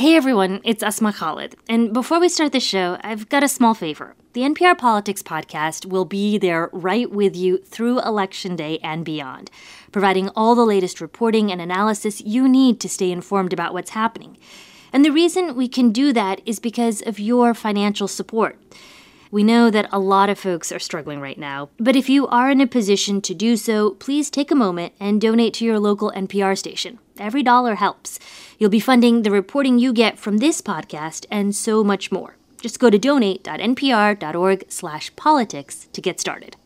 Hey everyone, it's Asma Khalid. And before we start the show, I've got a small favor. The NPR Politics podcast will be there right with you through Election Day and beyond, providing all the latest reporting and analysis you need to stay informed about what's happening. And the reason we can do that is because of your financial support. We know that a lot of folks are struggling right now, but if you are in a position to do so, please take a moment and donate to your local NPR station. Every dollar helps. You'll be funding the reporting you get from this podcast and so much more. Just go to donate.npr.org/politics to get started.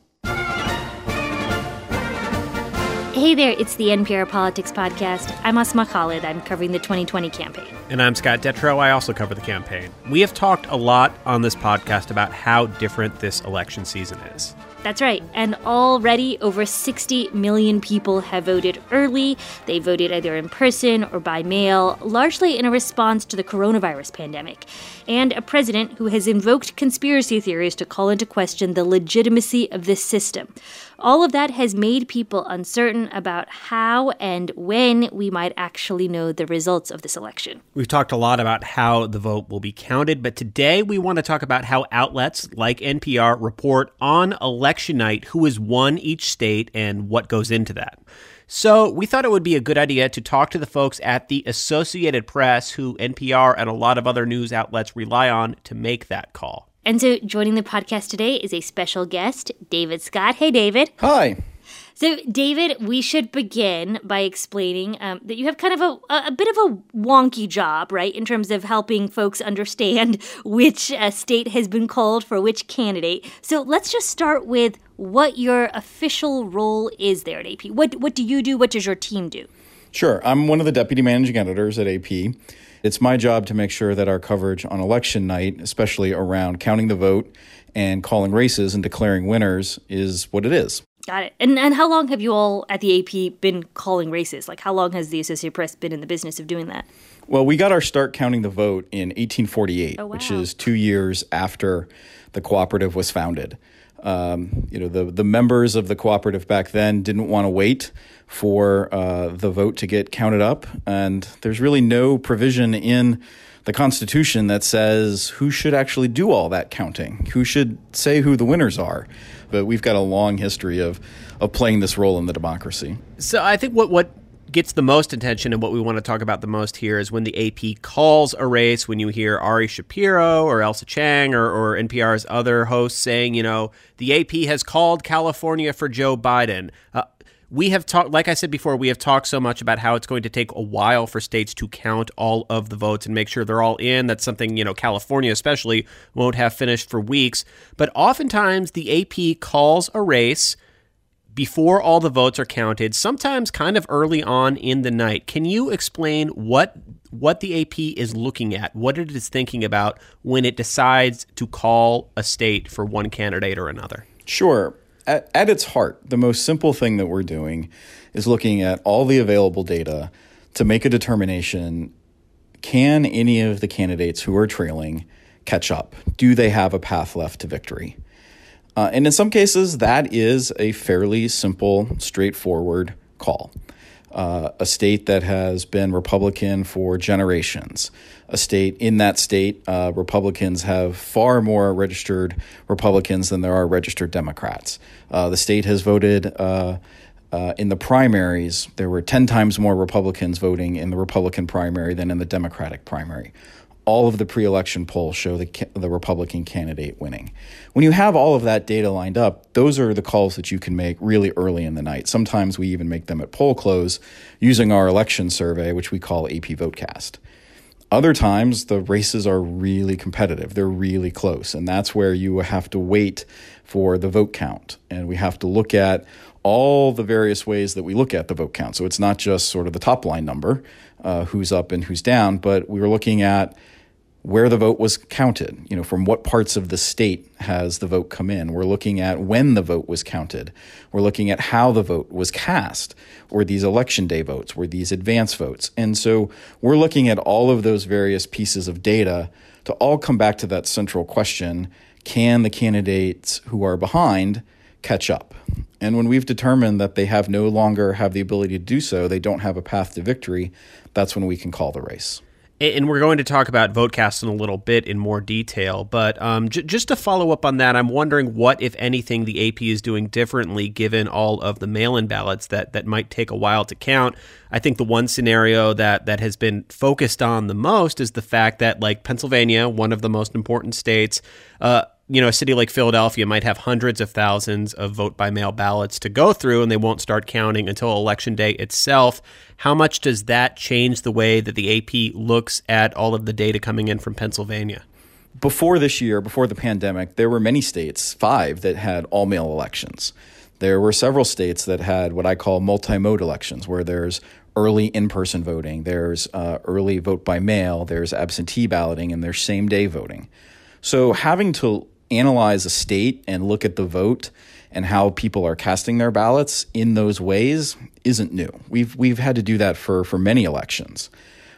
Hey there, it's the NPR Politics Podcast. I'm Asma Khalid. I'm covering the 2020 campaign. And I'm Scott Detrow. I also cover the campaign. We have talked a lot on this podcast about how different this election season is. That's right. And already over 60 million people have voted early. They voted either in person or by mail, largely in a response to the coronavirus pandemic. And a president who has invoked conspiracy theories to call into question the legitimacy of this system. All of that has made people uncertain about how and when we might actually know the results of this election. We've talked a lot about how the vote will be counted, but today we want to talk about how outlets like NPR report on election night who has won each state and what goes into that. So, we thought it would be a good idea to talk to the folks at the Associated Press, who NPR and a lot of other news outlets rely on to make that call. And so joining the podcast today is a special guest, David Scott. Hey, David. Hi. So, David, we should begin by explaining um, that you have kind of a, a bit of a wonky job, right, in terms of helping folks understand which uh, state has been called for which candidate. So, let's just start with what your official role is there at AP. What what do you do? What does your team do? Sure, I'm one of the deputy managing editors at AP. It's my job to make sure that our coverage on election night, especially around counting the vote and calling races and declaring winners, is what it is. Got it. And and how long have you all at the AP been calling races? Like how long has the Associated Press been in the business of doing that? Well, we got our start counting the vote in 1848, oh, wow. which is two years after the cooperative was founded. Um, you know, the the members of the cooperative back then didn't want to wait for uh, the vote to get counted up, and there's really no provision in the Constitution that says who should actually do all that counting, who should say who the winners are. But we've got a long history of of playing this role in the democracy. So I think what what gets the most attention and what we want to talk about the most here is when the AP calls a race, when you hear Ari Shapiro or Ailsa Chang or, or NPR's other hosts saying, you know, the AP has called California for Joe Biden. Uh, we have talked, like I said before, we have talked so much about how it's going to take a while for states to count all of the votes and make sure they're all in. That's something, you know, California especially won't have finished for weeks. But oftentimes the AP calls a race before all the votes are counted, sometimes kind of early on in the night. Can you explain what what the AP is looking at, what it is thinking about when it decides to call a state for one candidate or another? Sure. At, at its heart, the most simple thing that we're doing is looking at all the available data to make a determination can any of the candidates who are trailing catch up? Do they have a path left to victory? Uh, and in some cases, that is a fairly simple, straightforward call. Uh, a state that has been Republican for generations. A state in that state, uh, Republicans have far more registered Republicans than there are registered Democrats. Uh, the state has voted uh, uh, in the primaries. There were 10 times more Republicans voting in the Republican primary than in the Democratic primary all of the pre-election polls show the the Republican candidate winning. When you have all of that data lined up, those are the calls that you can make really early in the night. Sometimes we even make them at poll close using our election survey, which we call AP Votecast. Other times the races are really competitive. They're really close, and that's where you have to wait for the vote count. And we have to look at all the various ways that we look at the vote count. So it's not just sort of the top line number, uh, who's up and who's down, but we were looking at where the vote was counted, you know, from what parts of the state has the vote come in. We're looking at when the vote was counted. We're looking at how the vote was cast. Were these election day votes? Were these advance votes? And so we're looking at all of those various pieces of data to all come back to that central question can the candidates who are behind catch up? And when we've determined that they have no longer have the ability to do so, they don't have a path to victory, that's when we can call the race. And we're going to talk about VoteCast in a little bit in more detail. But um, j- just to follow up on that, I'm wondering what, if anything, the AP is doing differently given all of the mail-in ballots that that might take a while to count. I think the one scenario that that has been focused on the most is the fact that, like Pennsylvania, one of the most important states. Uh, you know, a city like Philadelphia might have hundreds of thousands of vote by mail ballots to go through, and they won't start counting until election day itself. How much does that change the way that the AP looks at all of the data coming in from Pennsylvania? Before this year, before the pandemic, there were many states, five, that had all mail elections. There were several states that had what I call multi mode elections, where there's early in person voting, there's uh, early vote by mail, there's absentee balloting, and there's same day voting. So having to analyze a state and look at the vote and how people are casting their ballots in those ways isn't new. We've we've had to do that for for many elections.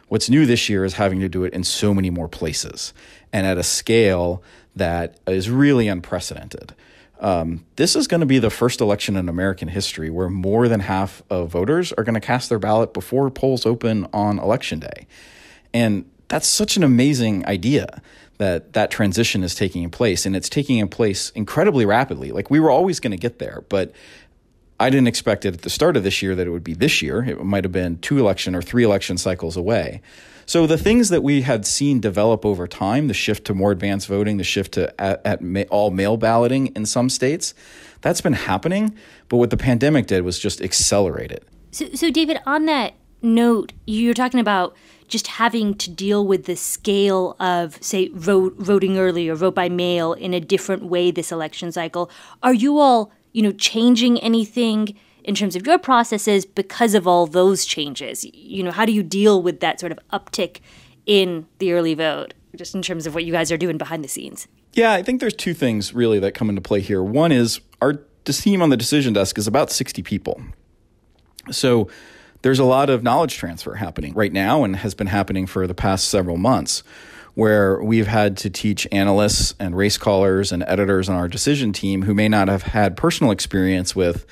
What's new this year is having to do it in so many more places and at a scale that is really unprecedented. Um, this is going to be the first election in American history where more than half of voters are going to cast their ballot before polls open on election day. And that's such an amazing idea that that transition is taking place and it's taking place incredibly rapidly. Like we were always going to get there but i didn't expect it at the start of this year that it would be this year. It might have been two election or three election cycles away. So the things that we had seen develop over time the shift to more advanced voting the shift to at, at ma- all mail balloting in some states that's been happening but what the pandemic did was just accelerate it. So, so david on that note you're talking about just having to deal with the scale of, say, vote, voting early or vote by mail in a different way this election cycle. Are you all, you know, changing anything in terms of your processes because of all those changes? You know, how do you deal with that sort of uptick in the early vote, just in terms of what you guys are doing behind the scenes? Yeah, I think there's two things really that come into play here. One is our team on the decision desk is about 60 people. So there's a lot of knowledge transfer happening right now and has been happening for the past several months where we've had to teach analysts and race callers and editors on our decision team who may not have had personal experience with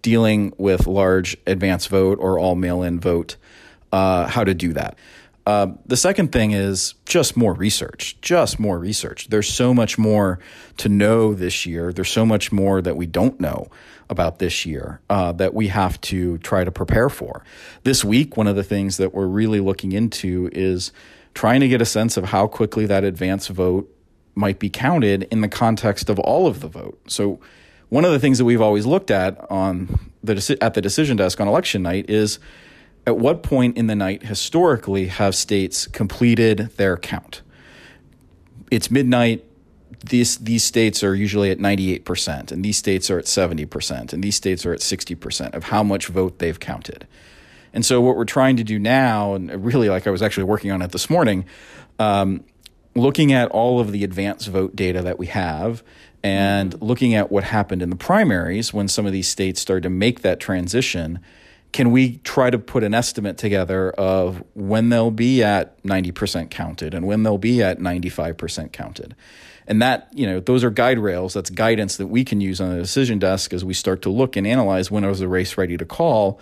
dealing with large advance vote or all mail in vote, uh, how to do that. Uh, the second thing is just more research, just more research. There's so much more to know this year. There's so much more that we don't know about this year uh, that we have to try to prepare for. This week, one of the things that we're really looking into is trying to get a sense of how quickly that advance vote might be counted in the context of all of the vote. So, one of the things that we've always looked at on the at the decision desk on election night is at what point in the night historically have states completed their count? It's midnight. These, these states are usually at 98%, and these states are at 70%, and these states are at 60% of how much vote they've counted. And so, what we're trying to do now, and really like I was actually working on it this morning, um, looking at all of the advance vote data that we have and looking at what happened in the primaries when some of these states started to make that transition can we try to put an estimate together of when they'll be at 90% counted and when they'll be at 95% counted? And that you know those are guide rails. That's guidance that we can use on the decision desk as we start to look and analyze when is the race ready to call.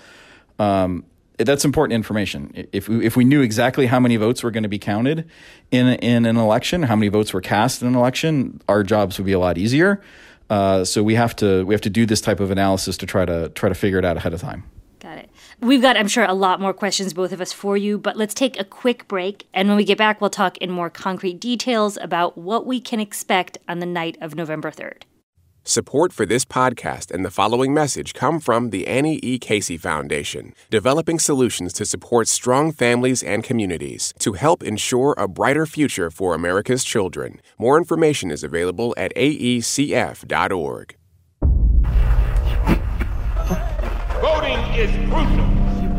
Um, that's important information. If we, if we knew exactly how many votes were going to be counted in in an election how many votes were cast in an election our jobs would be a lot easier. Uh, so we have to we have to do this type of analysis to try to try to figure it out ahead of time. We've got, I'm sure, a lot more questions, both of us, for you, but let's take a quick break. And when we get back, we'll talk in more concrete details about what we can expect on the night of November 3rd. Support for this podcast and the following message come from the Annie E. Casey Foundation, developing solutions to support strong families and communities to help ensure a brighter future for America's children. More information is available at aecf.org. Voting is crucial.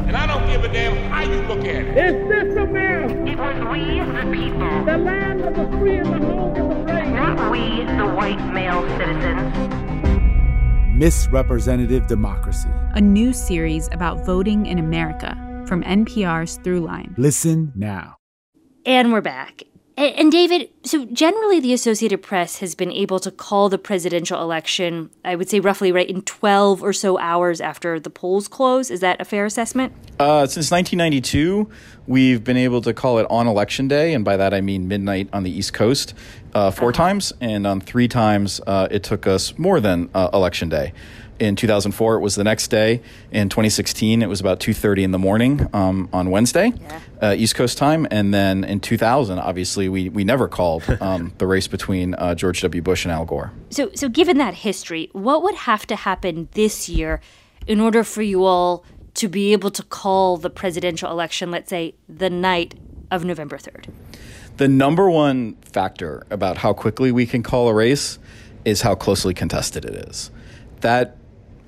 And I don't give a damn how you look at it. Is this America? It was we, the people. The land of the free and the home of the brave. Not we, the white male citizens. Misrepresentative Democracy. A new series about voting in America from NPR's Throughline. Listen now. And we're back. And, and David, so generally the Associated Press has been able to call the presidential election, I would say roughly right in 12 or so hours after the polls close. Is that a fair assessment? Uh, since 1992, we've been able to call it on election day, and by that I mean midnight on the East Coast, uh, 4 times, and on three times uh, it took us more than uh, election day. In 2004, it was the next day. In 2016, it was about 2:30 in the morning um, on Wednesday, uh, East Coast time. And then in 2000, obviously, we we never called um, the race between uh, George W. Bush and Al Gore. So, so given that history, what would have to happen this year in order for you all to be able to call the presidential election, let's say, the night of November 3rd? The number one factor about how quickly we can call a race is how closely contested it is. That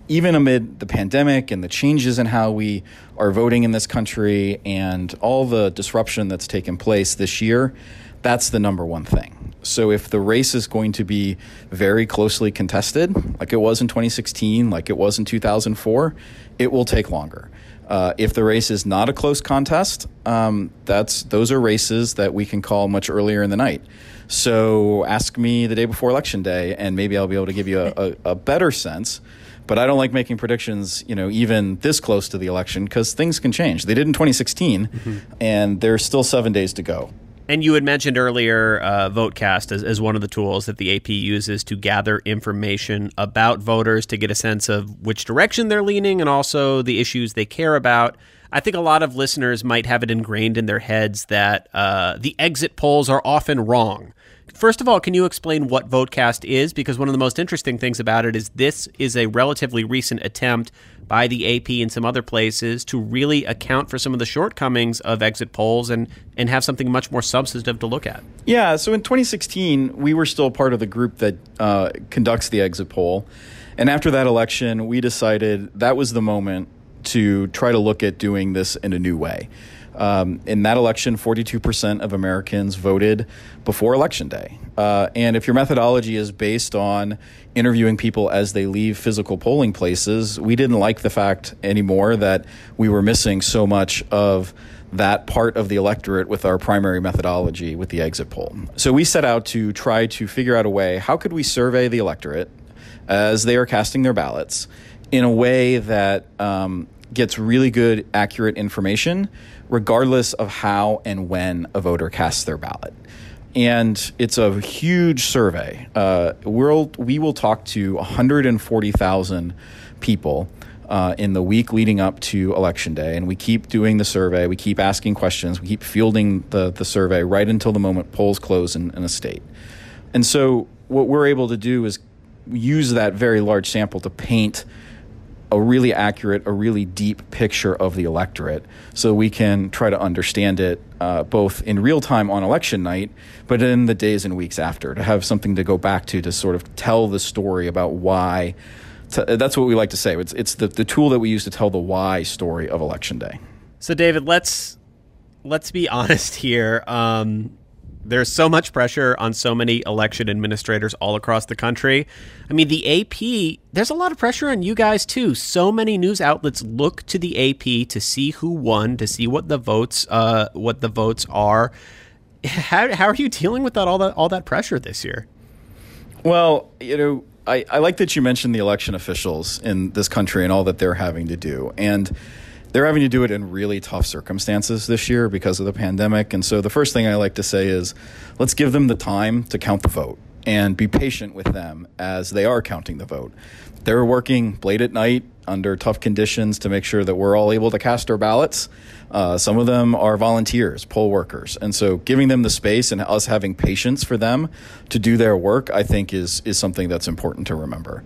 even amid the pandemic and the changes in how we are voting in this country and all the disruption that's taken place this year, that's the number one thing. So if the race is going to be very closely contested, like it was in 2016, like it was in 2004, it will take longer. Uh, if the race is not a close contest, um, that's those are races that we can call much earlier in the night. So ask me the day before election day, and maybe I'll be able to give you a, a, a better sense but I don't like making predictions, you know, even this close to the election because things can change. They did in 2016, mm-hmm. and there's still seven days to go. And you had mentioned earlier uh, VoteCast as, as one of the tools that the AP uses to gather information about voters to get a sense of which direction they're leaning and also the issues they care about. I think a lot of listeners might have it ingrained in their heads that uh, the exit polls are often wrong. First of all, can you explain what Votecast is? Because one of the most interesting things about it is this is a relatively recent attempt by the AP and some other places to really account for some of the shortcomings of exit polls and, and have something much more substantive to look at. Yeah, so in 2016, we were still part of the group that uh, conducts the exit poll. And after that election, we decided that was the moment to try to look at doing this in a new way. Um, in that election, 42% of Americans voted before Election Day. Uh, and if your methodology is based on interviewing people as they leave physical polling places, we didn't like the fact anymore that we were missing so much of that part of the electorate with our primary methodology with the exit poll. So we set out to try to figure out a way how could we survey the electorate as they are casting their ballots in a way that um, gets really good, accurate information regardless of how and when a voter casts their ballot. And it's a huge survey. Uh, we'll, we will talk to 140,000 people uh, in the week leading up to election day. And we keep doing the survey, we keep asking questions, we keep fielding the, the survey right until the moment polls close in, in a state. And so, what we're able to do is use that very large sample to paint a really accurate, a really deep picture of the electorate so we can try to understand it uh, both in real time on election night, but in the days and weeks after to have something to go back to to sort of tell the story about why. To, that's what we like to say. It's, it's the, the tool that we use to tell the why story of election day. So, David, let's let's be honest here. Um, there's so much pressure on so many election administrators all across the country. I mean, the AP, there's a lot of pressure on you guys too. So many news outlets look to the AP to see who won, to see what the votes, uh, what the votes are. How, how are you dealing with that all that all that pressure this year? Well, you know, I, I like that you mentioned the election officials in this country and all that they're having to do. And they're having to do it in really tough circumstances this year because of the pandemic. And so the first thing I like to say is let's give them the time to count the vote and be patient with them as they are counting the vote. They're working late at night under tough conditions to make sure that we're all able to cast our ballots. Uh, some of them are volunteers, poll workers, and so giving them the space and us having patience for them to do their work, I think, is is something that's important to remember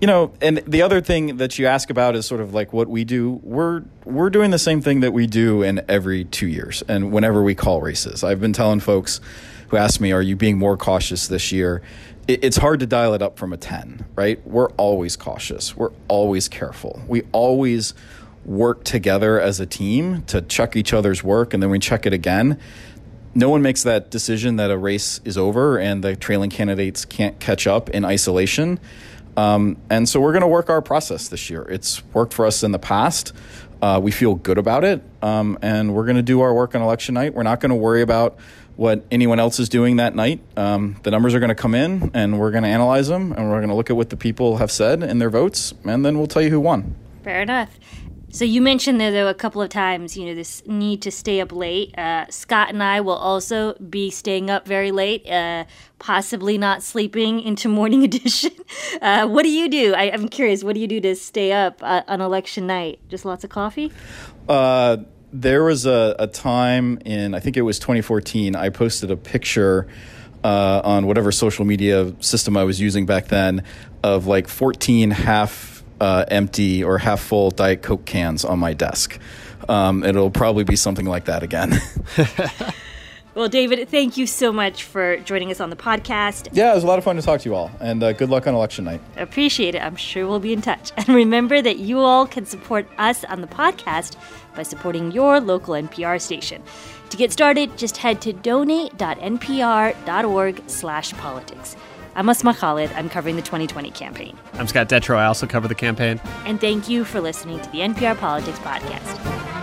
you know, and the other thing that you ask about is sort of like what we do. We're we're doing the same thing that we do in every two years, and whenever we call races, I've been telling folks who ask me, "Are you being more cautious this year?" it's hard to dial it up from a ten, right? We're always cautious. We're always careful. We always work together as a team to check each other's work, and then we check it again. No one makes that decision that a race is over and the trailing candidates can't catch up in isolation um, and so we're going to work our process this year. It's worked for us in the past. Uh, we feel good about it, um, and we're going to do our work on election night. We're not going to worry about what anyone else is doing that night. Um, the numbers are going to come in, and we're going to analyze them, and we're going to look at what the people have said in their votes, and then we'll tell you who won. Fair enough. So you mentioned there though a couple of times, you know, this need to stay up late. Uh, Scott and I will also be staying up very late, uh, possibly not sleeping into morning edition. Uh, what do you do? I, am curious. What do you do to stay up uh, on election night? Just lots of coffee. Uh, there was a, a time in I think it was 2014. I posted a picture. Uh, on whatever social media system I was using back then, of like 14 half uh, empty or half full Diet Coke cans on my desk. Um, it'll probably be something like that again. well, David, thank you so much for joining us on the podcast. Yeah, it was a lot of fun to talk to you all, and uh, good luck on election night. Appreciate it. I'm sure we'll be in touch. And remember that you all can support us on the podcast by supporting your local NPR station. To get started, just head to donate.npr.org/politics. I'm Asma Khalid. I'm covering the 2020 campaign. I'm Scott Detrow. I also cover the campaign. And thank you for listening to the NPR Politics Podcast.